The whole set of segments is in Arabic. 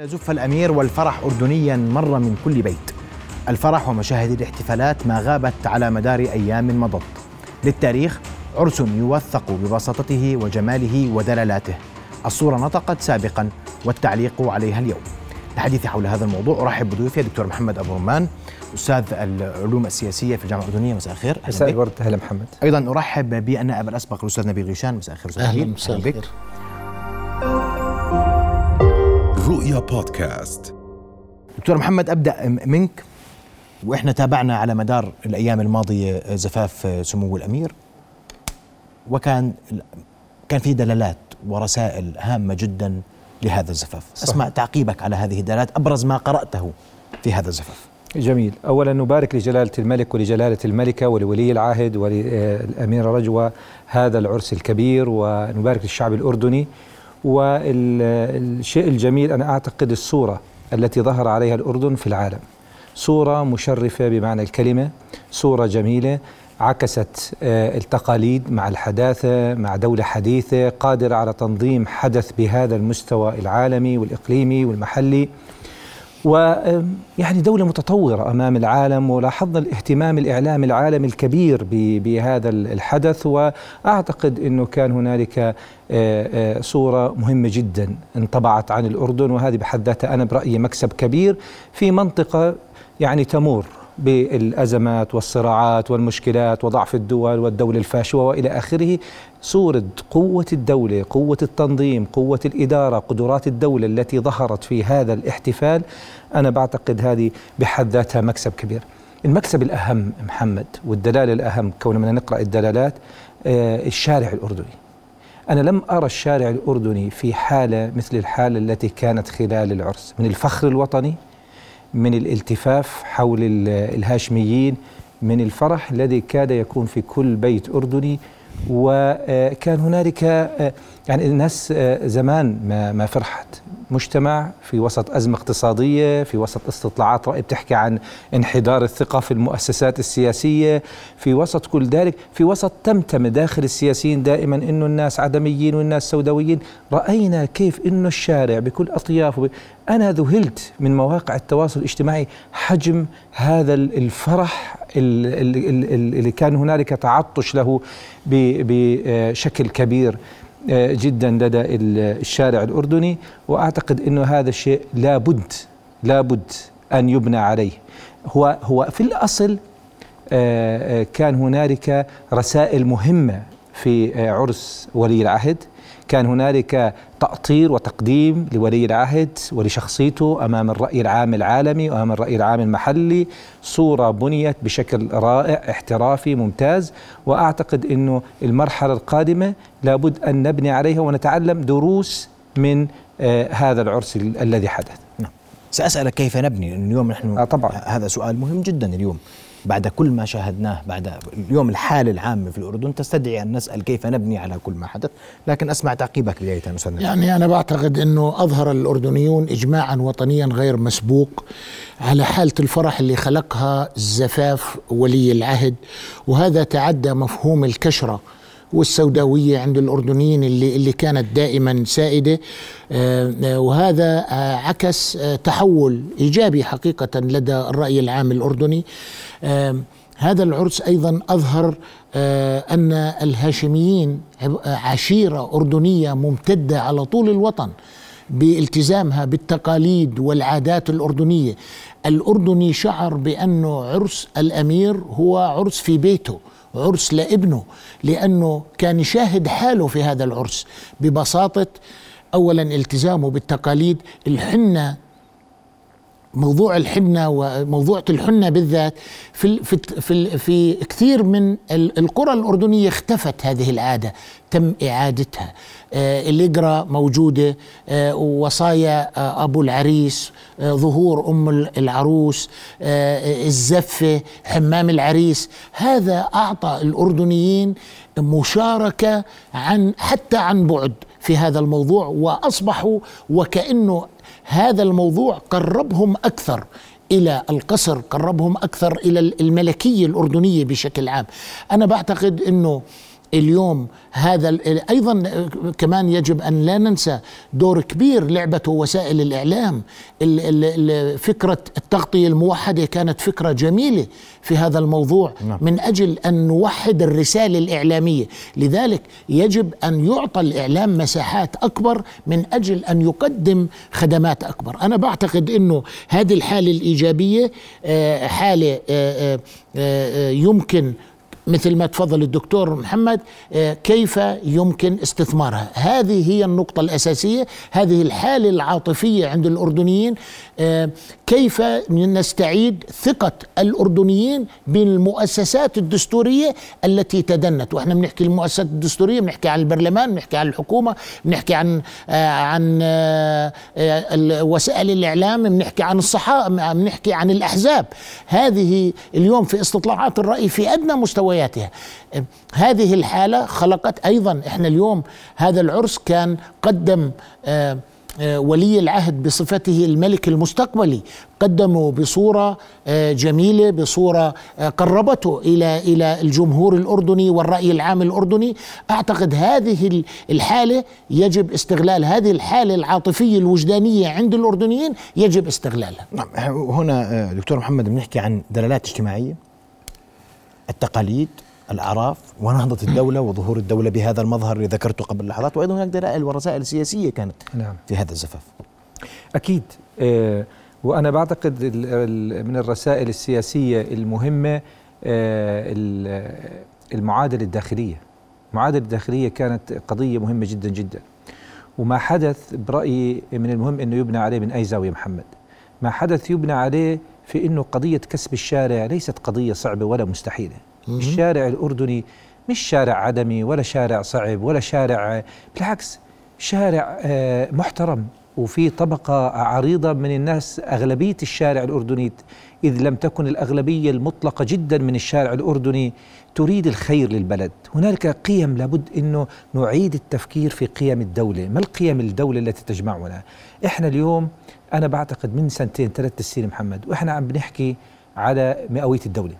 زف الأمير والفرح أردنيا مر من كل بيت. الفرح ومشاهد الاحتفالات ما غابت على مدار أيام مضت. للتاريخ عرس يوثق ببساطته وجماله ودللاته الصورة نطقت سابقا والتعليق عليها اليوم. الحديث حول هذا الموضوع أرحب بضيوفي الدكتور محمد أبو رمان أستاذ العلوم السياسية في الجامعة الأردنية. مساء الخير. مساء الورد. أهلا محمد. أيضا أرحب بالنائب الأسبق الأستاذ نبيل غيشان. مساء الخير أهلا. مساء. الخير. رؤيا بودكاست. دكتور محمد أبدأ منك. وإحنا تابعنا على مدار الأيام الماضية زفاف سمو الأمير. وكان كان في دلالات ورسائل هامة جدا لهذا الزفاف. صحيح. أسمع تعقيبك على هذه الدلالات أبرز ما قرأته في هذا الزفاف. جميل. أولا نبارك لجلالة الملك ولجلالة الملكة ولولي العهد وللأميرة رجوة هذا العرس الكبير. ونبارك للشعب الأردني والشيء الجميل أنا أعتقد الصورة التي ظهر عليها الأردن في العالم. صورة مشرفة بمعنى الكلمة صورة جميلة عكست آه، التقاليد مع الحداثة مع دولة حديثة قادرة على تنظيم حدث بهذا المستوى العالمي والإقليمي والمحلي. ويعني دولة متطورة أمام العالم ولاحظنا الاهتمام الإعلامي العالمي الكبير بهذا الحدث وأعتقد أنه كان هنالك آه، آه، صورة مهمة جدا انطبعت عن الأردن وهذه بحد ذاتها أنا برأيي مكسب كبير في منطقة يعني تمر بالأزمات والصراعات والمشكلات وضعف الدول والدولة الفاشلة وإلى آخره صورة قوة الدولة قوة التنظيم قوة الإدارة قدرات الدولة التي ظهرت في هذا الاحتفال أنا بعتقد هذه بحد ذاتها مكسب كبير. المكسب الأهم محمد والدلالة الأهم كون بدنا نقرأ الدلالات آه، الشارع الأردني. أنا لم أرى الشارع الأردني في حالة مثل الحالة التي كانت خلال العرس من الفخر الوطني من الالتفاف حول ال- الهاشميين من الفرح الذي كاد يكون في كل بيت أردني. وكان هنالك يعني الناس آه، زمان ما ما فرحت. مجتمع في وسط أزمة اقتصادية في وسط استطلاعات رأي بتحكي عن انحدار الثقة في المؤسسات السياسية في وسط كل ذلك في وسط تمتم داخل السياسيين دائما أنه الناس عدميين والناس سوداويين. رأينا كيف أنه الشارع بكل أطيافه أنا ذهلت من مواقع التواصل الاجتماعي حجم هذا ال- الفرح ال- ال- ال- ال- اللي كان هنالك تعطش له بشكل كبير. جدا لدى ال- الشارع الأردني وأعتقد أنه هذا الشيء لابد لابد أن يبنى عليه. هو هو في الأصل آه، آه، كان هنالك رسائل مهمة في آه، عرس ولي العهد. كان هنالك تأطير وتقديم لولي العهد ولشخصيته أمام الرأي العام العالمي وأمام الرأي العام المحلي. صورة بنيت بشكل رائع احترافي ممتاز. وأعتقد أنه المرحلة القادمة لابد أن نبني عليها ونتعلم دروس من آه، هذا العرس ال- الذي حدث. نعم. سأسألك كيف نبني اليوم؟ نحن آه، طبعاً. هذا سؤال مهم جدا اليوم. بعد كل ما شاهدناه بعد اليوم الحالة العامة في الأردن تستدعي أن نسأل كيف نبني على كل ما حدث لكن أسمع تعقيبك بداية أستاذ. يعني أنا بعتقد أنه أظهر الأردنيون إجماعا وطنيا غير مسبوق على حالة الفرح اللي خلقها زفاف ولي العهد وهذا تعدى مفهوم الكشرة والسوداوية عند الأردنيين اللي, اللي كانت دائما سائدة. آه، آه، وهذا آه، عكس تحول إيجابي حقيقة لدى الرأي العام الأردني. هذا العرس أيضا أظهر أن الهاشميين عشيرة أردنية ممتدة على طول الوطن بالتزامها بالتقاليد والعادات الأردنية. الأردني شعر بأنه عرس الأمير هو عرس في بيته. عرس لابنه لأنه كان يشاهد حاله في هذا العرس ببساطة أولا التزامه بالتقاليد الحنة موضوع الحنة وموضوع الحنة بالذات في في في كثير من ال- القرى الأردنية اختفت هذه العادة تم إعادتها. آه، الإجرة موجودة آه، وصايا آه، أبو العريس ظهور ال- العروس الزفة حمام العريس. هذا أعطى الأردنيين مشاركة عن حتى عن بعد في هذا الموضوع وأصبحوا وكأنه هذا الموضوع قربهم أكثر إلى القصر قربهم أكثر إلى الملكية الأردنية بشكل عام. أنا بعتقد إنه اليوم هذا أيضا كمان يجب أن لا ننسى دور كبير لعبته وسائل الإعلام. ال- ال- ال- فكرة التغطية الموحدة كانت فكرة جميلة في هذا الموضوع نعم. من أجل أن نوحد الرسالة الإعلامية. لذلك يجب أن يعطى الإعلام مساحات أكبر من أجل أن يقدم خدمات أكبر. أنا بعتقد إنه هذه الحالة الإيجابية آه، حالة آه، آه، يمكن مثل ما تفضل الدكتور محمد آه، كيف يمكن استثمارها؟ هذه هي النقطة الأساسية هذه الحالة العاطفية عند الأردنيين. آه، كيف نستعيد ثقة الأردنيين بالمؤسسات الدستورية التي تدنت؟ وإحنا بنحكي المؤسسات الدستورية بنحكي عن البرلمان بنحكي عن الحكومة بنحكي عن آه، عن وسائل الإعلام بنحكي عن الصحافة بنحكي عن الأحزاب. هذه اليوم في استطلاعات الرأي في أدنى مستوياتها آه، هذه الحالة خلقت أيضا إحنا اليوم هذا العرس كان قدم آه، آه، ولي العهد بصفته الملك المستقبلي. قدمه بصورة آه، جميلة بصورة آه، قربته إلى إلى الجمهور الأردني والرأي العام الأردني. أعتقد هذه ال- الحالة يجب استغلال. هذه الحالة العاطفية الوجدانية عند الأردنيين يجب استغلالها. نعم هنا دكتور محمد بنحكي عن دلالات اجتماعية. التقاليد الأعراف ونهضة الدولة وظهور الدولة بهذا المظهر اللي ذكرته قبل لحظات وأيضا هناك دلائل ورسائل سياسية كانت نعم. في هذا الزفاف. أكيد آه، وأنا بعتقد ال- ال- من الرسائل السياسية المهمة آه، ال- المعادلة الداخلية. المعادلة الداخلية كانت قضية مهمة جدا جدا. وما حدث برأيي من المهم أنه يبنى عليه من أي زاوية محمد. ما حدث يبنى عليه في أنه قضية كسب الشارع ليست قضية صعبة ولا مستحيلة. الشارع الأردني مش شارع عدمي ولا شارع صعب ولا شارع بالعكس شارع آه، محترم. وفي طبقة عريضة من الناس أغلبية الشارع الأردني إذ لم تكن الأغلبية المطلقة جدا من الشارع الأردني تريد الخير للبلد. هنالك قيم لابد أنه نعيد التفكير في قيم الدولة. ما القيم الدولة التي تجمعنا؟ إحنا اليوم أنا بعتقد من سنتين ثلاث سنين محمد وإحنا عم بنحكي على مئوية الدولة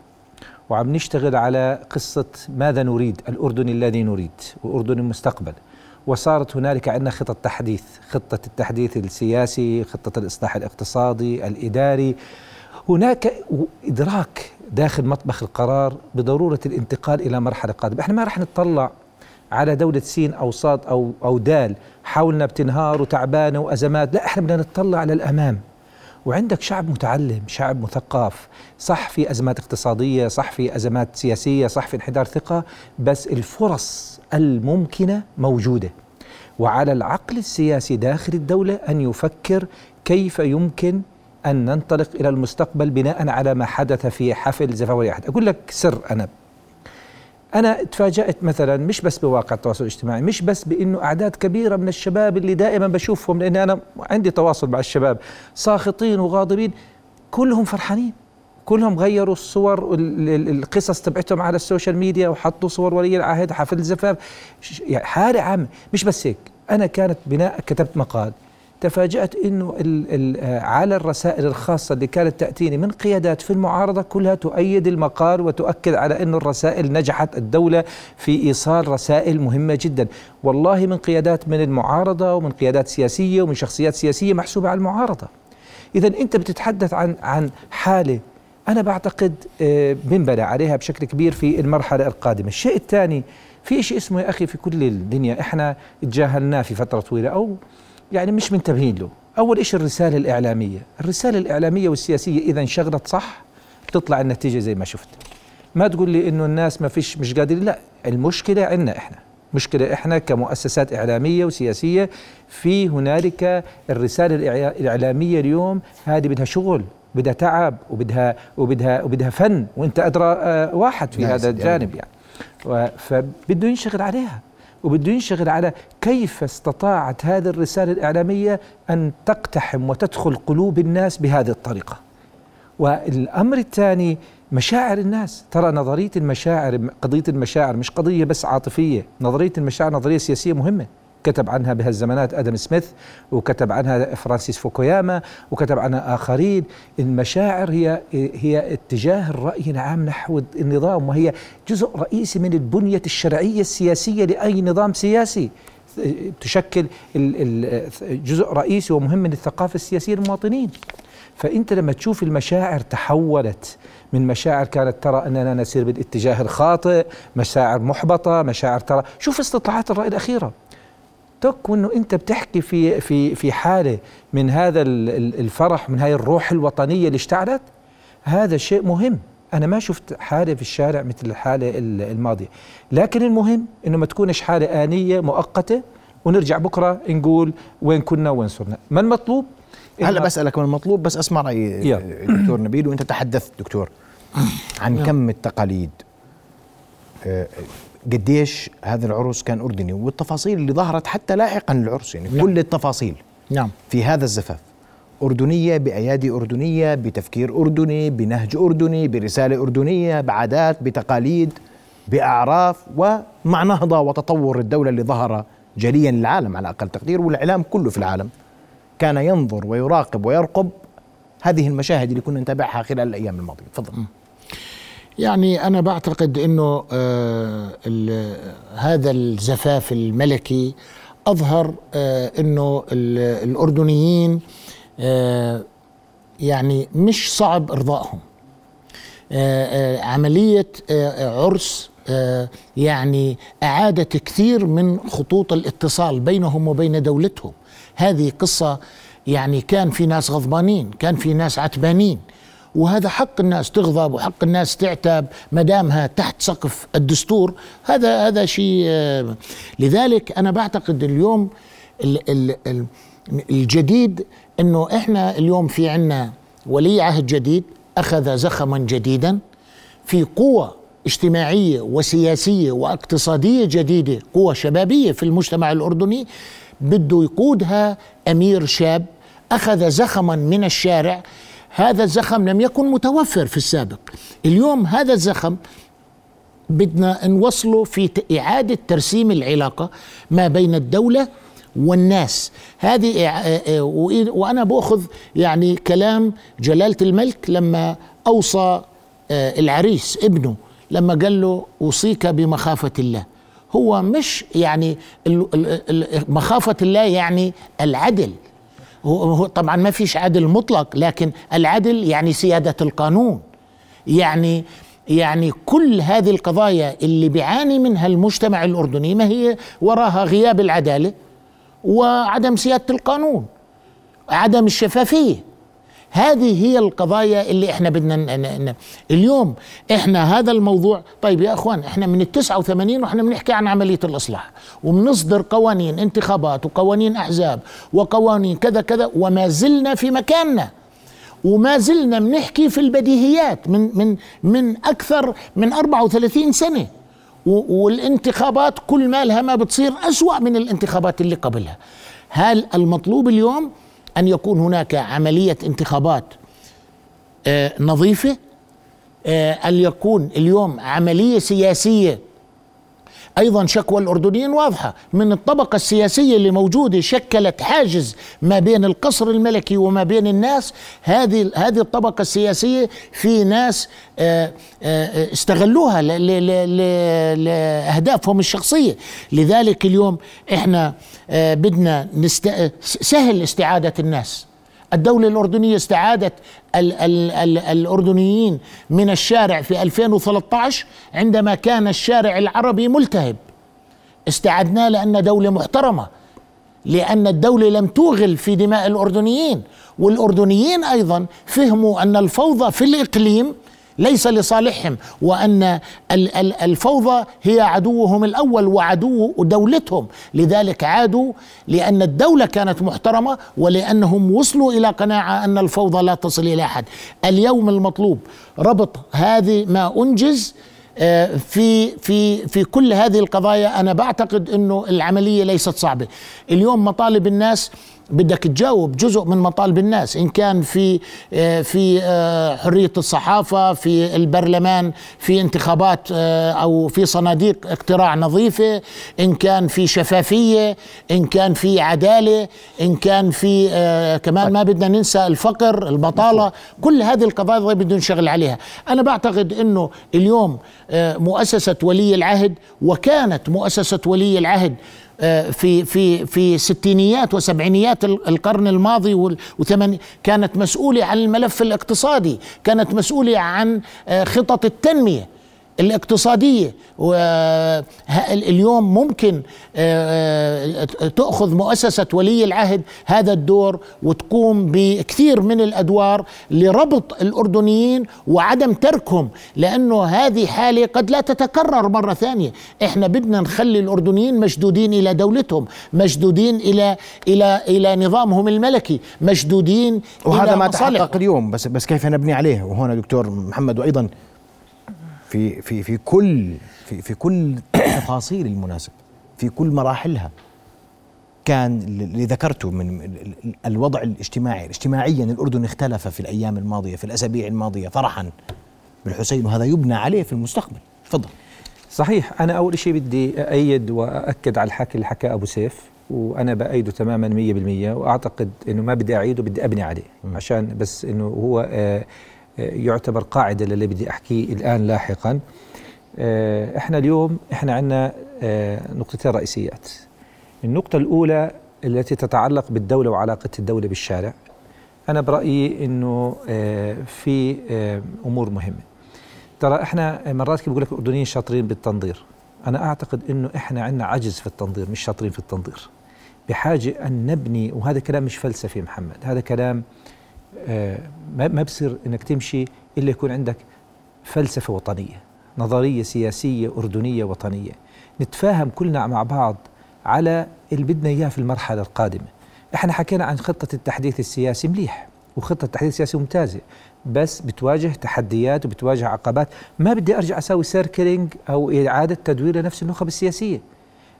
وعم نشتغل على قصة ماذا نريد الأردن الذي نريد وأردن المستقبل. وصارت هنالك عندنا خطط تحديث خطة التحديث السياسي خطة الإصلاح الاقتصادي الإداري. هناك إدراك داخل مطبخ القرار بضرورة الانتقال إلى مرحلة قادمة. إحنا ما رح نطلع على دولة سين أو صاد أو, أو دال حولنا بتنهار وتعبانة وأزمات. لا إحنا بدنا نطلع على الأمام. وعندك شعب متعلم شعب مثقف. صح في أزمات اقتصادية صح في أزمات سياسية صح في انحدار ثقة بس الفرص الممكنة موجودة. وعلى العقل السياسي داخل الدولة أن يفكر كيف يمكن أن ننطلق إلى المستقبل بناء على ما حدث في حفل زفاف عهد أقول لك سر أنا أنا تفاجأت مثلا مش بس بواقع التواصل الاجتماعي مش بس بأنه أعداد كبيرة من الشباب اللي دائما بشوفهم لأن أنا عندي تواصل مع الشباب ساخطين وغاضبين كلهم فرحانين كلهم غيروا الصور القصص تبعتهم على السوشيال ميديا وحطوا صور ولي العهد حفل زفاف يعني حالة عامة مش بس هيك. أنا كانت بناء كتبت مقال تفاجأت آه، على الرسائل الخاصة اللي كانت تأتيني من قيادات في المعارضة كلها تؤيد المقال وتؤكد على إنه الرسائل نجحت الدولة في إيصال رسائل مهمة جدا، والله من قيادات من المعارضة ومن قيادات سياسية ومن شخصيات سياسية محسوبة على المعارضة. اذا أنت بتتحدث عن عن حالة أنا بعتقد آه، بنبنى عليها بشكل كبير في المرحلة القادمة، الشيء الثاني في شيء اسمه يا أخي في كل الدنيا إحنا تجاهلناه في فترة طويلة أو يعني مش منتبهين له. أول شيء الرسالة الإعلامية. الرسالة الإعلامية والسياسية إذا انشغلت صح تطلع النتيجة زي ما شفت. ما تقول لي إنه الناس ما فيش مش قادرين. لا المشكلة عندنا إحنا. مشكلة إحنا كمؤسسات إعلامية وسياسية في هنالك الرسالة الإعلامية اليوم هذه بدها شغل بدها تعب وبدها وبدها وبدها فن وأنت أدرى آه، واحد في نعم، هذا الجانب يعني. فبده ينشغل عليها. وبده ينشغل على كيف استطاعت هذه الرسالة الإعلامية أن تقتحم وتدخل قلوب الناس بهذه الطريقة. والأمر الثاني مشاعر الناس. ترى نظرية المشاعر قضية المشاعر مش قضية بس عاطفية نظرية المشاعر نظرية سياسية مهمة. كتب عنها بهالزمانات آدم سميث وكتب عنها فرانسيس فوكوياما وكتب عنها آخرين. المشاعر هي هي اتجاه الرأي العام نحو النظام وهي جزء رئيسي من البنية الشرعية السياسية لأي نظام سياسي. تشكل جزء رئيسي ومهم من الثقافة السياسية للمواطنين. فأنت لما تشوف المشاعر تحولت من مشاعر كانت ترى أننا نسير بالاتجاه الخاطئ مشاعر محبطة مشاعر ترى شوف استطلاعات الرأي الأخيرة. تك وإنه أنت بتحكي في في في حالة من هذا الفرح من هاي الروح الوطنية اللي اشتعلت هذا شيء مهم. أنا ما شفت حالة في الشارع مثل الحالة الماضية. لكن المهم إنه ما تكونش حالة آنية مؤقتة ونرجع بكرة نقول وين كنا وين صرنا. ما المطلوب؟ هلا بسألك من المطلوب بس أسمع رأي دكتور نبيل وأنت تحدثت دكتور عن كم التقاليد. قديش هذا العرس كان أردني والتفاصيل اللي ظهرت حتى لاحقا للعرس يعني نعم. كل التفاصيل نعم. في هذا الزفاف. أردنية بأيادي أردنية بتفكير أردني بنهج أردني برسالة أردنية بعادات بتقاليد بأعراف ومع نهضة وتطور الدولة اللي ظهر جليا للعالم على أقل تقدير والإعلام كله في العالم كان ينظر ويراقب ويرقب هذه المشاهد اللي كنا نتابعها خلال الأيام الماضية. تفضل. يعني أنا بعتقد أنه آه هذا الزفاف الملكي أظهر آه أنه الأردنيين آه يعني مش صعب إرضائهم. عملية عرس يعني أعادت كثير من خطوط الاتصال بينهم وبين دولتهم. هذه قصة يعني كان في ناس غضبانين كان في ناس عتبانين. وهذا حق الناس تغضب وحق الناس تعتب ما دامها تحت سقف الدستور. هذا هذا شيء آه، لذلك أنا بعتقد اليوم الجديد إنه إحنا اليوم في عنا ولي عهد جديد أخذ زخما جديدا في قوة اجتماعية وسياسية واقتصادية جديدة قوة شبابية في المجتمع الأردني بده يقودها أمير شاب أخذ زخما من الشارع هذا الزخم لم يكن متوفر في السابق. اليوم هذا الزخم بدنا نوصله في إعادة ترسيم العلاقة ما بين الدولة والناس. هذه وأنا بأخذ يعني كلام جلالة الملك لما أوصى العريس ابنه لما قال له أوصيك بمخافة الله. هو مش يعني مخافة الله يعني العدل. هو طبعا ما فيش عدل مطلق لكن العدل يعني سيادة القانون. يعني يعني كل هذه القضايا اللي بيعاني منها المجتمع الأردني ما هي وراها غياب العدالة وعدم سيادة القانون عدم الشفافية. هذه هي القضايا اللي إحنا بدنا اليوم. إحنا هذا الموضوع طيب يا إخوان إحنا من ال 89 وإحنا بنحكي عن عملية الإصلاح وبنصدر قوانين انتخابات وقوانين أحزاب وقوانين كذا كذا وما زلنا في مكاننا. وما زلنا بنحكي في البديهيات من من من أكثر من 34 سنة. والانتخابات كل ما لها ما بتصير أسوأ من الانتخابات اللي قبلها. هل المطلوب اليوم أن يكون هناك عملية انتخابات آه، نظيفة آه، أن يكون اليوم عملية سياسية أيضا شكوى الأردنيين واضحة. من الطبقة السياسية اللي موجودة شكلت حاجز ما بين القصر الملكي وما بين الناس هذه هذه الطبقة السياسية في ناس آه، آه، استغلوها لأهدافهم الشخصية. لذلك اليوم إحنا آه، بدنا نست... سهل استعادة الناس. الدولة الأردنية استعادت ال ال ال الأردنيين من الشارع في 2013 عندما كان الشارع العربي ملتهب. استعدنا لأن دولة محترمة لأن الدولة لم توغل في دماء الأردنيين والأردنيين أيضا فهموا أن الفوضى في الإقليم ليس لصالحهم وأن الفوضى هي عدوهم الأول وعدو دولتهم. لذلك عادوا لأن الدولة كانت محترمة ولأنهم وصلوا إلى قناعة أن الفوضى لا تصل إلى أحد. اليوم المطلوب ربط هذه ما أنجز آه، في في في كل هذه القضايا. أنا بعتقد إنه العملية ليست صعبة. اليوم مطالب الناس بدك تجاوب جزء من مطالب الناس إن كان في آه، في آه، حرية الصحافة في البرلمان في انتخابات آه، أو في صناديق اقتراع نظيفة إن كان في شفافية إن كان في عدالة إن كان في كمان ما بدنا ننسى الفقر البطالة كل هذه القضايا بدنا نشتغل عليها. أنا بعتقد إنه اليوم مؤسسة ولي العهد وكانت مؤسسة ولي العهد في في في ستينيات وسبعينيات القرن الماضي وثماني كانت مسؤولة عن الملف الاقتصادي كانت مسؤولة عن آه، خطط التنمية. الاقتصادية. اليوم ممكن آه، آه، تأخذ مؤسسة ولي العهد هذا الدور وتقوم بكثير من الأدوار لربط الأردنيين وعدم تركهم لأنه هذه حالة قد لا تتكرر مرة ثانية. إحنا بدنا نخلي الأردنيين مشدودين إلى دولتهم مشدودين إلى إلى إلى نظامهم الملكي مشدودين وهذا إلى ما تحقق اليوم بس بس كيف نبني عليه؟ وهنا دكتور محمد وأيضا في في في كل في في كل تفاصيل المناسبة في كل مراحلها. كان اللي ذكرته من الوضع الاجتماعي اجتماعيا الأردن اختلف في الأيام الماضية في الأسابيع الماضية فرحا بالحسين وهذا يبنى عليه في المستقبل. تفضل. صحيح أنا أول شيء بدي أأيد وأكد على الحكي اللي حكى أبو سيف وأنا بأيده تماما 100% وأعتقد أنه ما بدي أعيده بدي أبني عليه عشان بس أنه هو آه يعتبر قاعدة للي بدي أحكيه الآن لاحقا. آه، إحنا اليوم إحنا عندنا آه، نقطتين رئيسيات. النقطة الأولى التي تتعلق بالدولة وعلاقة الدولة بالشارع. أنا برأيي أنه آه، في أمور مهمة. ترى إحنا مرات كيف بقول لك الأردنيين شاطرين بالتنظير. أنا أعتقد أنه إحنا عندنا عجز في التنظير مش شاطرين في التنظير. بحاجة أن نبني وهذا كلام مش فلسفي محمد هذا كلام آه، ما بصير إنك تمشي إلا يكون عندك فلسفة وطنية نظرية سياسية أردنية وطنية. نتفاهم كلنا مع بعض على اللي بدنا إياه في المرحلة القادمة. إحنا حكينا عن خطة التحديث السياسي مليح وخطة التحديث السياسي ممتازة بس بتواجه تحديات وبتواجه عقبات. ما بدي أرجع أسوي سيركلينج أو إعادة تدوير لنفس النخب السياسية.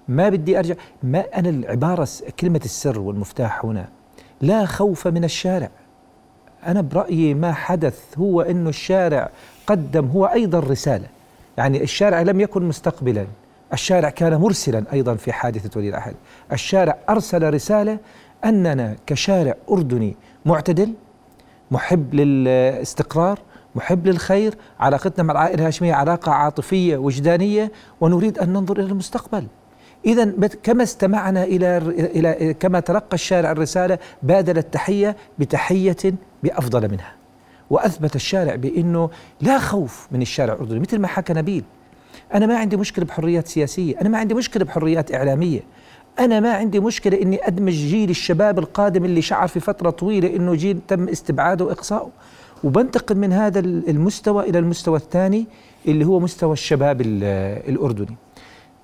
ما بدي أرجع ما أنا العبارة كلمة السر والمفتاح هنا. لا خوف من الشارع. أنا برأيي ما حدث هو أنه الشارع قدم هو أيضا رسالة. يعني الشارع لم يكن مستقبلا. الشارع كان مرسلا أيضا في حادثة ولي العهد. الشارع أرسل رسالة أننا كشارع أردني معتدل محب للاستقرار محب للخير علاقتنا مع العائلة الهاشمية علاقة عاطفية وجدانية ونريد أن ننظر إلى المستقبل. إذا كما استمعنا إلى إلى كما تلقى الشارع الرسالة بادل التحية بتحية بأفضل منها. وأثبت الشارع بأنه لا خوف من الشارع الأردني مثل ما حكى نبيل. أنا ما عندي مشكلة بحريات سياسية أنا ما عندي مشكلة بحريات إعلامية. أنا ما عندي مشكلة إني أدمج جيل الشباب القادم اللي شعر في فترة طويلة إنه جيل تم استبعاده وإقصائه. وبنتقل من هذا المستوى إلى المستوى الثاني اللي هو مستوى الشباب الأردني.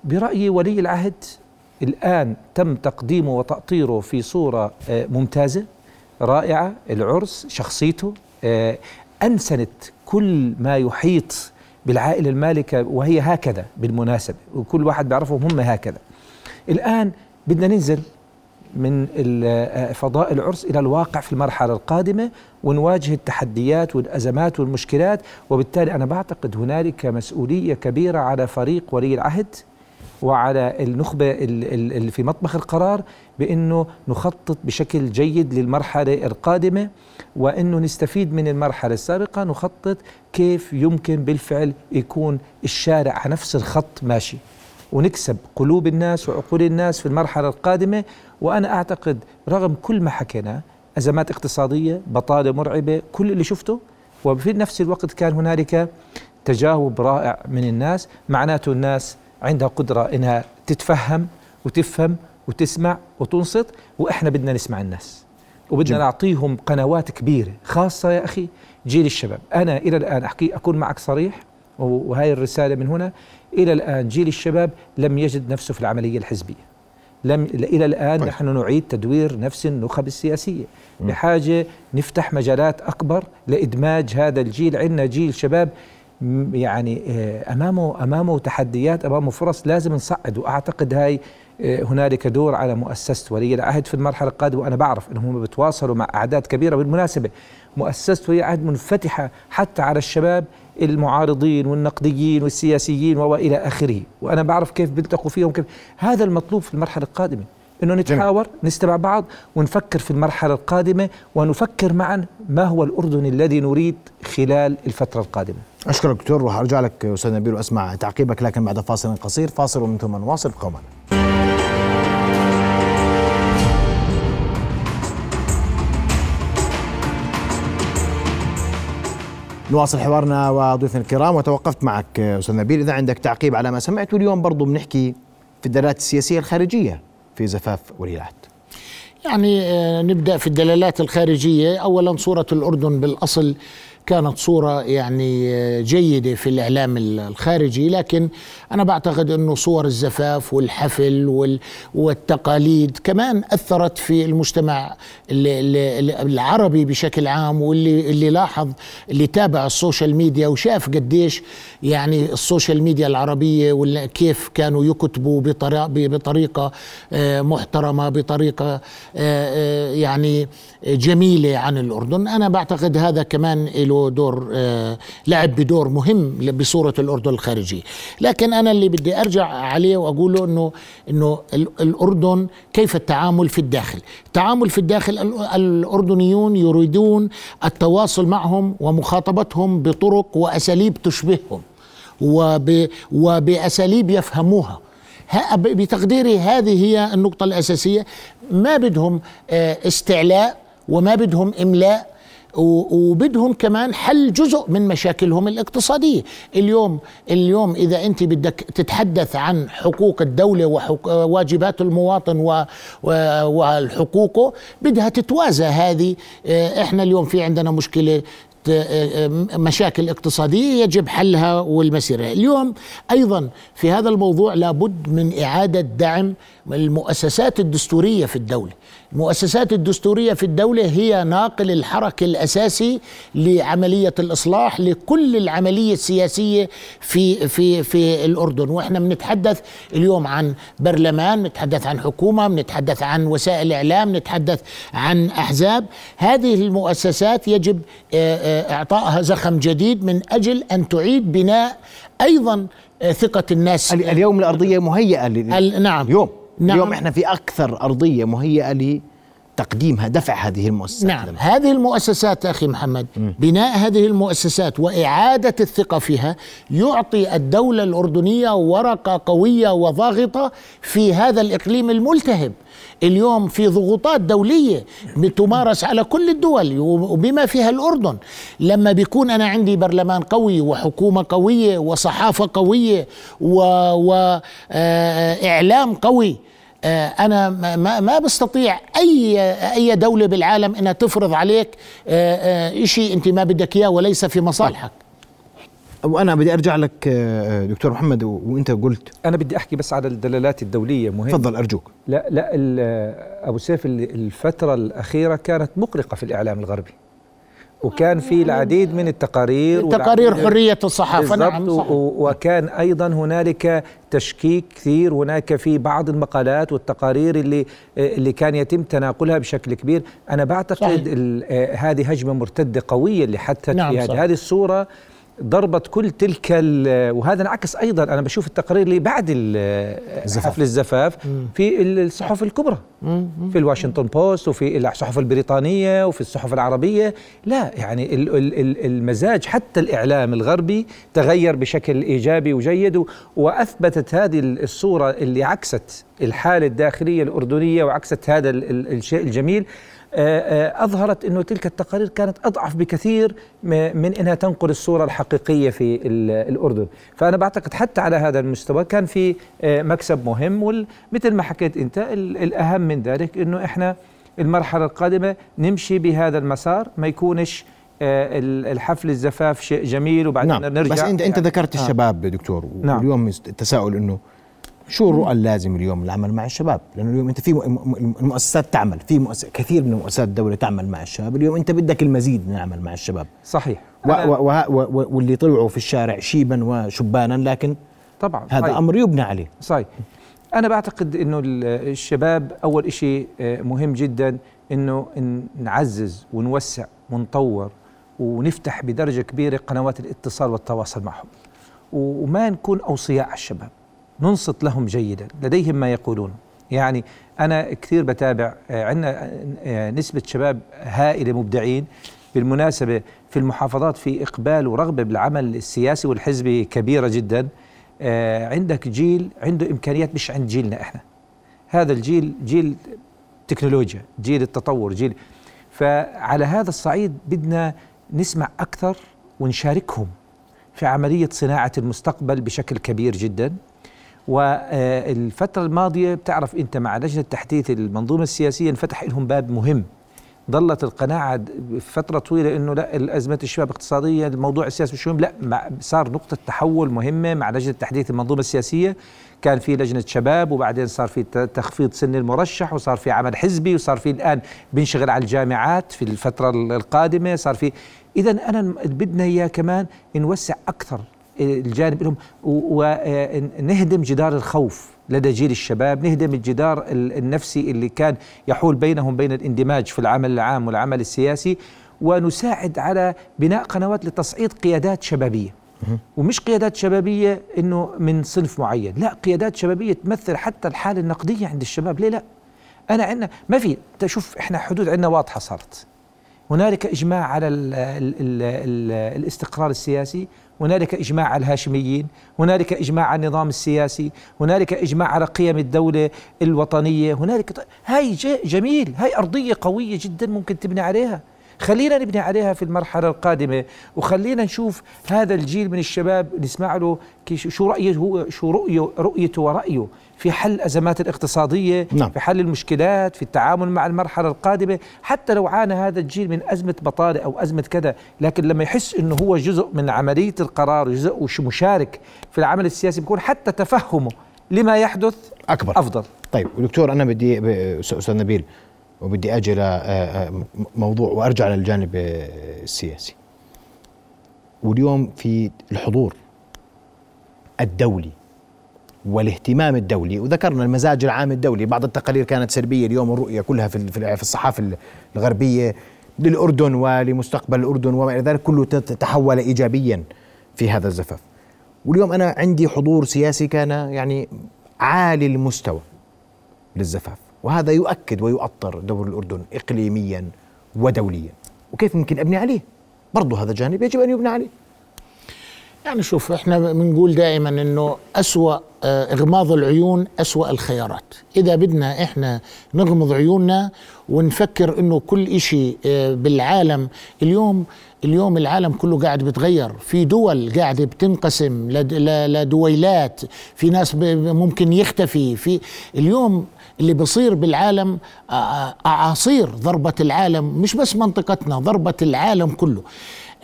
برأيي ولي العهد الآن تم تقديمه وتأطيره في صورة آه، ممتازة. رائعة العرس شخصيته آه، أنسنت كل ما يحيط بالعائلة المالكة وهي هكذا بالمناسبة وكل واحد بيعرفهم هم هكذا. الآن بدنا ننزل من آه، فضاء العرس إلى الواقع في المرحلة القادمة ونواجه التحديات والأزمات والمشكلات وبالتالي أنا بعتقد هنالك مسؤولية كبيرة على فريق ولي العهد وعلى النخبة اللي في مطبخ القرار بأنه نخطط بشكل جيد للمرحلة القادمة وأنه نستفيد من المرحلة السابقة نخطط كيف يمكن بالفعل يكون الشارع على نفس الخط ماشي. ونكسب قلوب الناس وعقول الناس في المرحلة القادمة وأنا أعتقد رغم كل ما حكينا أزمات اقتصادية بطالة مرعبة كل اللي شفته وفي نفس الوقت كان هنالك تجاوب رائع من الناس معناته الناس عندها قدرة إنها تتفهم وتفهم وتسمع وتنصت وإحنا بدنا نسمع الناس. وبدنا نعطيهم قنوات كبيرة خاصة يا أخي جيل الشباب. أنا إلى الآن أحكي أكون معك صريح وهي الرسالة من هنا. إلى الآن جيل الشباب لم يجد نفسه في العملية الحزبية. لم إلى الآن طيب. نحن نعيد تدوير نفس النخب السياسية. بحاجة نفتح مجالات أكبر لإدماج هذا الجيل. عندنا جيل شباب يعني آه، أمامه أمامه تحديات أمامه فرص لازم نصعد واعتقد هاي آه، هنالك دور على مؤسسة ولي العهد في المرحلة القادمة وأنا بعرف أنهم بيتواصلوا مع أعداد كبيرة. بالمناسبة مؤسسة ولي العهد منفتحة حتى على الشباب المعارضين والنقديين والسياسيين وإلى آخره، وأنا بعرف كيف بيلتقوا فيهم كيف. هذا المطلوب في المرحلة القادمة إنه نتحاور نستمع بعض ونفكر في المرحلة القادمة ونفكر معا ما هو الأردن الذي نريد خلال الفترة القادمة. أشكرك دكتور ارجع لك أستاذ نبيل وأسمع تعقيبك لكن بعد فاصل قصير فاصل ومن ثم نواصل قوما. نواصل حوارنا وضيوفنا الكرام وتوقفت معك أستاذ نبيل إذا عندك تعقيب على ما سمعت واليوم برضو بنحكي في الدلالات السياسية الخارجية في زفاف ولي العهد. يعني آه، نبدأ في الدلالات الخارجية اولا صورة الأردن بالأصل كانت صورة يعني جيدة في الإعلام الخارجي لكن أنا بعتقد أنه صور الزفاف والحفل والتقاليد كمان أثرت في المجتمع العربي بشكل عام واللي اللي لاحظ اللي تابع ال social media وشاف قديش يعني ال social media العربية كيف كانوا يكتبوا بطريقة آه، محترمة بطريقة آه، آه، يعني جميلة عن الأردن. أنا بعتقد هذا كمان له دور آه، لعب بدور مهم بصورة الأردن الخارجية. لكن أنا اللي بدي أرجع عليه وأقوله أنه أنه الأردن كيف التعامل في الداخل؟ التعامل في الداخل الأردنيون يريدون التواصل معهم ومخاطبتهم بطرق وأساليب تشبههم وب وبأساليب يفهموها. بتقديري هذه هي النقطة الأساسية. ما بدهم آه، استعلاء وما بدهم إملاء وبدهم كمان حل جزء من مشاكلهم الاقتصادية. اليوم اليوم إذا أنت بدك تتحدث عن حقوق الدولة وواجبات المواطن وحقوقه بدها تتوازى هذه. آه، إحنا اليوم في عندنا مشكلة آه، مشاكل اقتصادية يجب حلها والمسيرة. اليوم أيضا في هذا الموضوع لابد من إعادة دعم المؤسسات الدستورية في الدولة. المؤسسات الدستورية في الدولة هي ناقل الحركة الأساسي لعملية الإصلاح لكل العملية السياسية في في في الأردن. وإحنا بنتحدث اليوم عن برلمان نتحدث عن حكومة نتحدث عن وسائل إعلام نتحدث عن أحزاب. هذه المؤسسات يجب آه، آه، إعطائها زخم جديد من أجل أن تعيد بناء أيضا آه، ثقة الناس. اليوم الأرضية مهيئة نعم. اليوم. نعم. اليوم إحنا في أكثر أرضية مهيئة لتقديمها دفع هذه المؤسسات نعم لنا. هذه المؤسسات أخي محمد م. بناء هذه المؤسسات وإعادة الثقة فيها يعطي الدولة الأردنية ورقة قوية وضاغطة في هذا الإقليم الملتهب اليوم في ضغوطات دولية بتمارس على كل الدول وبما فيها الأردن لما بيكون أنا عندي برلمان قوي وحكومة قوية وصحافة قوية وإعلام آه، قوي أنا ما ما بستطيع اي أي دولة بالعالم إنها تفرض عليك آه، شيء أنت ما بدك إياه وليس في مصالحك. وأنا بدي أرجع لك دكتور محمد وأنت قلت. أنا بدي أحكي بس على الدلالات الدولية مهم. تفضل أرجوك. لا لا أبو سيف الفترة الأخيرة كانت مقلقة في الإعلام الغربي. وكان في العديد من التقارير تقارير حرية الصحافة. نعم صحيح. وكان أيضا هنالك تشكيك كثير هناك في بعض المقالات والتقارير اللي اللي كان يتم تناقلها بشكل كبير. أنا بعتقد آه، هذه هجمة مرتدة قوية اللي حدثت نعم في هذه هذه الصورة. ضربت كل تلك وهذا انعكس أيضا أنا بشوف التقارير اللي بعد حفل الزفاف في الصحف الكبرى. في الواشنطن بوست وفي الصحف البريطانية وفي الصحف العربية. لا يعني المزاج حتى الإعلام الغربي تغير بشكل إيجابي وجيد وأثبتت هذه الصورة اللي عكست الحالة الداخلية الأردنية وعكست هذا الشيء الجميل. أظهرت أنه تلك التقارير كانت أضعف بكثير من أنها تنقل الصورة الحقيقية في الأردن. فأنا بعتقد حتى على هذا المستوى كان في آه، مكسب مهم ومثل ما حكيت أنت الأهم من ذلك أنه إحنا المرحلة القادمة نمشي بهذا المسار ما يكونش الحفل الزفاف شيء جميل وبعدين نعم. نرجع بس انت أنت ذكرت الشباب دكتور نعم. واليوم التساؤل إنه شو الرؤى اللازم اليوم للعمل مع الشباب لأنه اليوم أنت في المؤسسات تعمل في مؤسسة كثير من مؤسسات الدولة تعمل مع الشباب اليوم أنت بدك المزيد من العمل مع الشباب. صحيح. و و و واللي طلعوا في الشارع شيبا وشبانا لكن طبعا هذا صحيح. أمر يبنى عليه. صحيح. أنا بعتقد ال- الشباب أول شيء مهم جدا أنه ن- نعزز ونوسع ونطور ونفتح بدرجة كبيرة قنوات الاتصال والتواصل معهم. وما نكون أوصياء على الشباب. ننصت لهم جيدا. لديهم ما يقولون. يعني أنا كثير بتابع عندنا نسبة شباب هائلة مبدعين. بالمناسبة في المحافظات في إقبال ورغبة بالعمل السياسي والحزبي كبيرة جدا. آه، عندك جيل عنده إمكانيات مش عند جيلنا إحنا. هذا الجيل جيل تكنولوجيا جيل التطور جيل. فعلى هذا الصعيد بدنا نسمع أكثر ونشاركهم في عملية صناعة المستقبل بشكل كبير جدا. والفترة الماضية بتعرف أنت مع لجنة تحديث المنظومة السياسية انفتح لهم باب مهم. ظلت القناعة فترة طويلة إنه لا الازمة الشباب اقتصادية الموضوع السياسي مش مهم لا صار نقطة تحول مهمة مع لجنة تحديث المنظومة السياسية. كان في لجنة شباب وبعدين صار في تخفيض سن المرشح وصار في عمل حزبي وصار في الآن بنشغل على الجامعات في الفترة ال- القادمة صار في. اذا أنا م- بدنا إياه كمان نوسع أكثر الجانب لهم. ونهدم جدار الخوف لدى جيل الشباب نهدم الجدار ال- النفسي اللي كان يحول بينهم بين الاندماج في العمل العام والعمل السياسي. ونساعد على بناء قنوات لتصعيد قيادات شبابية. ومش قيادات شبابية إنه من صنف معين لا قيادات شبابية تمثل حتى الحالة النقدية عند الشباب. ليه لا؟ أنا عندنا ما في تشوف إحنا حدود عندنا واضحة صارت. هنالك إجماع على ال ال ال ال الاستقرار السياسي. هنالك إجماع على الهاشميين هنالك إجماع على النظام السياسي هنالك إجماع على قيم الدولة الوطنية هنالك هاي جميل هاي أرضية قوية جدا ممكن تبني عليها. خلينا نبني عليها في المرحلة القادمة وخلينا نشوف هذا الجيل من الشباب نسمع له شو رأيه هو شو رؤيه رؤيته ورأيه في حل الأزمات الاقتصادية نعم. في حل المشكلات في التعامل مع المرحلة القادمة حتى لو عانى هذا الجيل من أزمة بطالة أو أزمة كذا لكن لما يحس أنه هو جزء من عملية القرار جزء وش- مشارك في العمل السياسي بيكون حتى تفهمه لما يحدث أكبر أفضل طيب دكتور أنا بدي أستاذ نبيل وبدي أجي لموضوع وأرجع للجانب آه، السياسي. واليوم في الحضور الدولي والاهتمام الدولي وذكرنا المزاج العام الدولي. بعض التقارير كانت سلبيه اليوم الرؤية كلها في في الصحافة الغربية للأردن ولمستقبل الأردن وما إلى ذلك كله تحول ايجابيا في هذا الزفاف. واليوم أنا عندي حضور سياسي كان يعني عالي المستوى للزفاف. وهذا يؤكد ويؤطر دور الأردن إقليميا ودوليا. وكيف ممكن أبني عليه؟ برضو هذا جانب يجب أن يبنى عليه. يعني شوف إحنا بنقول دائما إنه أسوأ آه، إغماض العيون أسوأ الخيارات. إذا بدنا إحنا نغمض عيوننا ونفكر إنه كل إشي آه، بالعالم اليوم اليوم العالم كله قاعد بتغير في دول قاعدة بتنقسم لدويلات في ناس ممكن يختفي. في اليوم اللي بصير بالعالم أعاصير ضربة العالم مش بس منطقتنا ضربة العالم كله.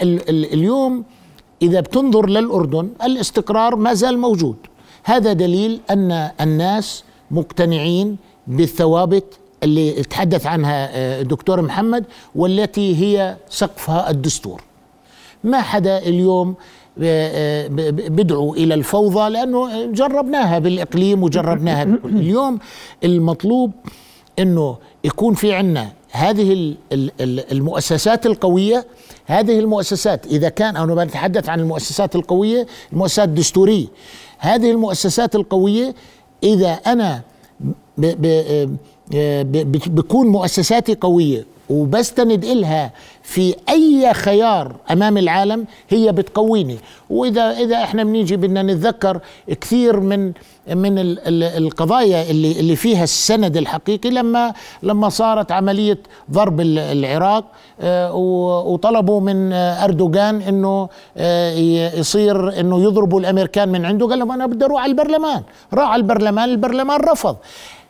ال- ال- اليوم إذا بتنظر للأردن الاستقرار ما زال موجود. هذا دليل أن الناس مقتنعين بالثوابت اللي تحدث عنها آه، الدكتور محمد والتي هي سقفها الدستور. ما حدا اليوم آه، آه، بدعو إلى الفوضى لأنه جربناها بالإقليم وجربناها بكل. اليوم المطلوب إنه يكون في عندنا هذه ال- ال- ال- المؤسسات القوية. هذه المؤسسات إذا كان أنا بتحدث عن المؤسسات القوية المؤسسات الدستورية. هذه المؤسسات القوية إذا أنا ب ب ب بكون مؤسساتي قوية وبستند إلها في أي خيار أمام العالم هي بتقويني. وإذا إذا إحنا بنيجي بدنا نتذكر كثير من من ال- ال- القضايا اللي اللي فيها السند الحقيقي لما لما صارت عملية ضرب ال- العراق آه، وطلبوا من آه، أردوغان إنه آه، يصير إنه يضربوا الأمريكان من عنده. قال لهم أنا بدي أروح على البرلمان. راح على البرلمان البرلمان رفض.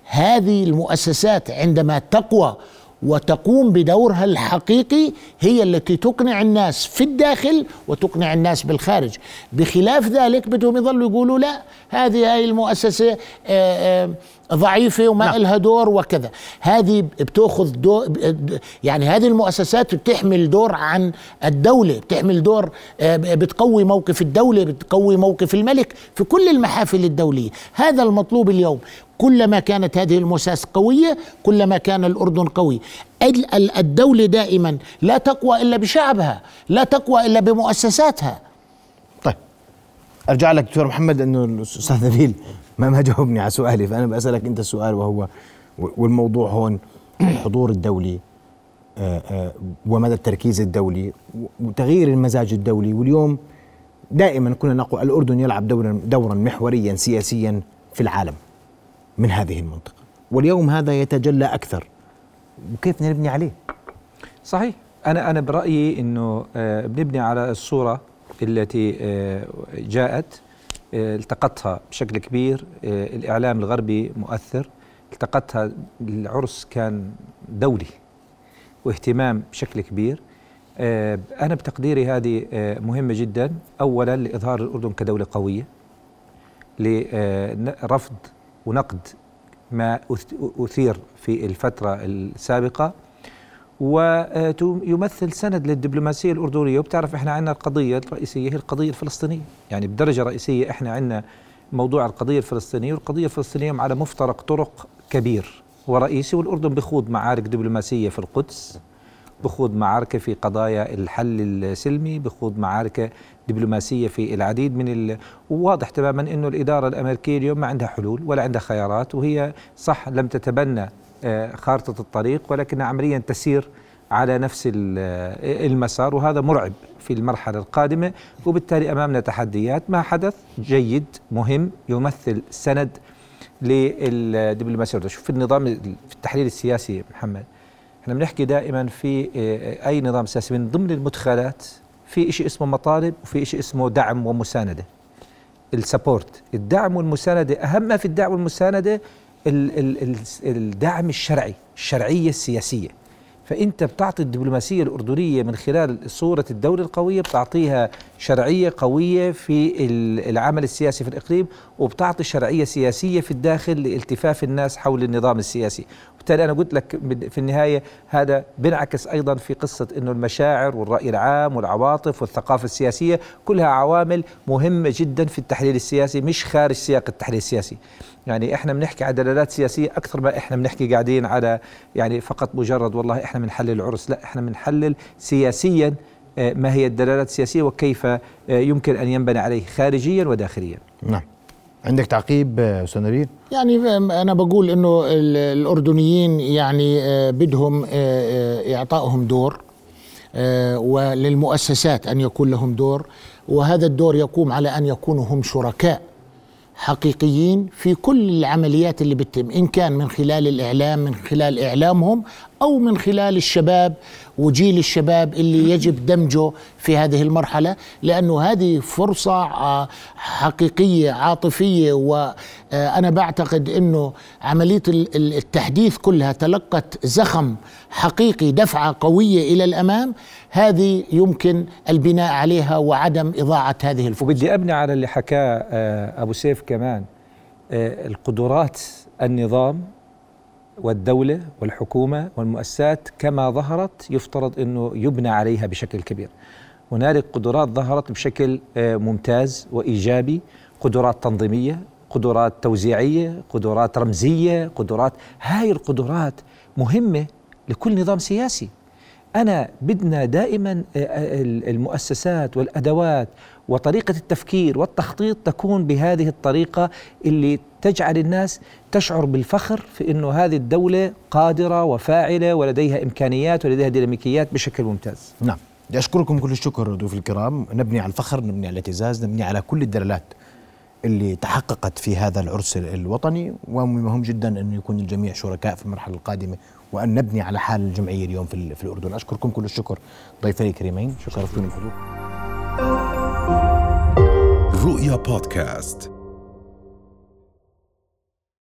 هذه المؤسسات عندما تقوى وتقوم بدورها الحقيقي هي التي تقنع الناس في الداخل وتقنع الناس بالخارج. بخلاف ذلك بدهم يظلوا يقولوا لا هذه هاي المؤسسة آه، آه، ضعيفة وما نعم. لها دور وكذا. هذه بتأخذ دور يعني هذه المؤسسات بتحمل دور عن الدولة بتحمل دور آه، بتقوي موقف الدولة بتقوي موقف الملك في كل المحافل الدولية. هذا المطلوب اليوم. كلما كانت هذه المؤسسات قوية كلما كان الأردن قوي. الدولة دائما لا تقوى إلا بشعبها لا تقوى إلا بمؤسساتها. طيب. أرجع لك دكتور محمد إنه الأستاذ نبيل ما ما جاوبني على سؤالي فأنا بسالك أنت السؤال وهو والموضوع هون الحضور الدولي آه، آه، ومدى التركيز الدولي وتغيير المزاج الدولي. واليوم دائما كنا نقول الأردن يلعب دورا دورا محوريا سياسيا في العالم. من هذه المنطقة. واليوم هذا يتجلى أكثر. وكيف نبني عليه؟ صحيح. أنا أنا برأيي إنه آه، بنبني على الصورة التي جاءت التقطها بشكل كبير. آه، الإعلام الغربي مؤثر. التقطها العرس كان دولي واهتمام بشكل كبير. آه، أنا بتقديري هذه آه، مهمة جدا. أولا لإظهار الأردن كدولة قوية لرفض ونقد ما أثير في الفترة السابقة ويمثل سند للدبلوماسية الأردنية. وبتعرف إحنا عندنا القضية الرئيسية هي القضية الفلسطينية. يعني بدرجة رئيسية إحنا عندنا موضوع القضية الفلسطينية. والقضية الفلسطينية على مفترق طرق كبير. ورئيسي والأردن بخوض معارك دبلوماسية في القدس بخوض معارك في قضايا الحل السلمي بخوض معارك دبلوماسية في العديد من ال... وواضح تماما أنه الإدارة الأمريكية اليوم ما عندها حلول ولا عندها خيارات وهي صح لم تتبنى آه، خارطة الطريق ولكنها عمليا تسير على نفس المسار وهذا مرعب في المرحلة القادمة. وبالتالي أمامنا تحديات ما حدث جيد مهم يمثل سند للدبلوماسية. شوف في النظام في التحليل السياسي محمد إحنا بنحكي دائما في آه، أي نظام سياسي من ضمن المدخلات في شيء اسمه مطالب وفي شيء اسمه دعم ومساندة. السبورت الدعم والمساندة أهم ما في الدعم والمساندة الدعم الشرعي الشرعية السياسية. فأنت بتعطي الدبلوماسية الأردنية من خلال صورة الدولة القوية بتعطيها شرعية قوية في العمل السياسي في الإقليم وبتعطي شرعية سياسية في الداخل لالتفاف الناس حول النظام السياسي. وبالتالي أنا قلت لك في النهاية هذا بنعكس أيضا في قصة أنه المشاعر والرأي العام والعواطف والثقافة السياسية كلها عوامل مهمة جدا في التحليل السياسي مش خارج سياق التحليل السياسي. يعني إحنا بنحكي على دلالات سياسية أكثر ما إحنا بنحكي قاعدين على يعني فقط مجرد والله إحنا بنحلل العرس لا إحنا بنحلل سياسيا آه، ما هي الدلالات السياسية وكيف آه، يمكن أن ينبني عليه خارجيا وداخليا. نعم. عندك تعقيب آه، أستاذ نبيل؟ يعني أنا بقول إنه الأردنيين يعني بدهم إعطائهم دور وللمؤسسات أن يكون لهم دور. وهذا الدور يقوم على أن يكونوا هم شركاء حقيقيين في كل العمليات اللي بتتم إن كان من خلال الإعلام من خلال إعلامهم أو من خلال الشباب وجيل الشباب اللي يجب دمجه في هذه المرحلة لأنه هذه فرصة آه، حقيقية عاطفية وأنا بعتقد أنه عملية التحديث كلها تلقت زخم حقيقي دفعة قوية إلى الأمام. هذه يمكن البناء عليها وعدم إضاعة هذه الفرصة. وبدي أبني على اللي حكاه آه، أبو سيف كمان آه، القدرات النظام والدولة والحكومة والمؤسسات كما ظهرت يفترض أنه يبنى عليها بشكل كبير. هنالك قدرات ظهرت بشكل آه، ممتاز وإيجابي قدرات تنظيمية قدرات توزيعية قدرات رمزية قدرات هاي القدرات مهمة لكل نظام سياسي. أنا بدنا دائما آه، آه، المؤسسات والأدوات وطريقة التفكير والتخطيط تكون بهذه الطريقة اللي تجعل الناس تشعر بالفخر في أنه هذه الدولة قادرة وفاعلة ولديها إمكانيات ولديها ديناميكيات بشكل ممتاز. نعم. بدي أشكركم كل الشكر ضيوف الكرام. نبني على الفخر نبني على الاعتزاز نبني على كل الدلالات اللي تحققت في هذا العرس الوطني ومهم جدا أن يكون الجميع شركاء في المرحلة القادمة وأن نبني على حال الجمعية اليوم في, في الأردن. أشكركم كل الشكر. ضيفي الكريمين شكرا. لكم الحضور رؤيا بودكاست.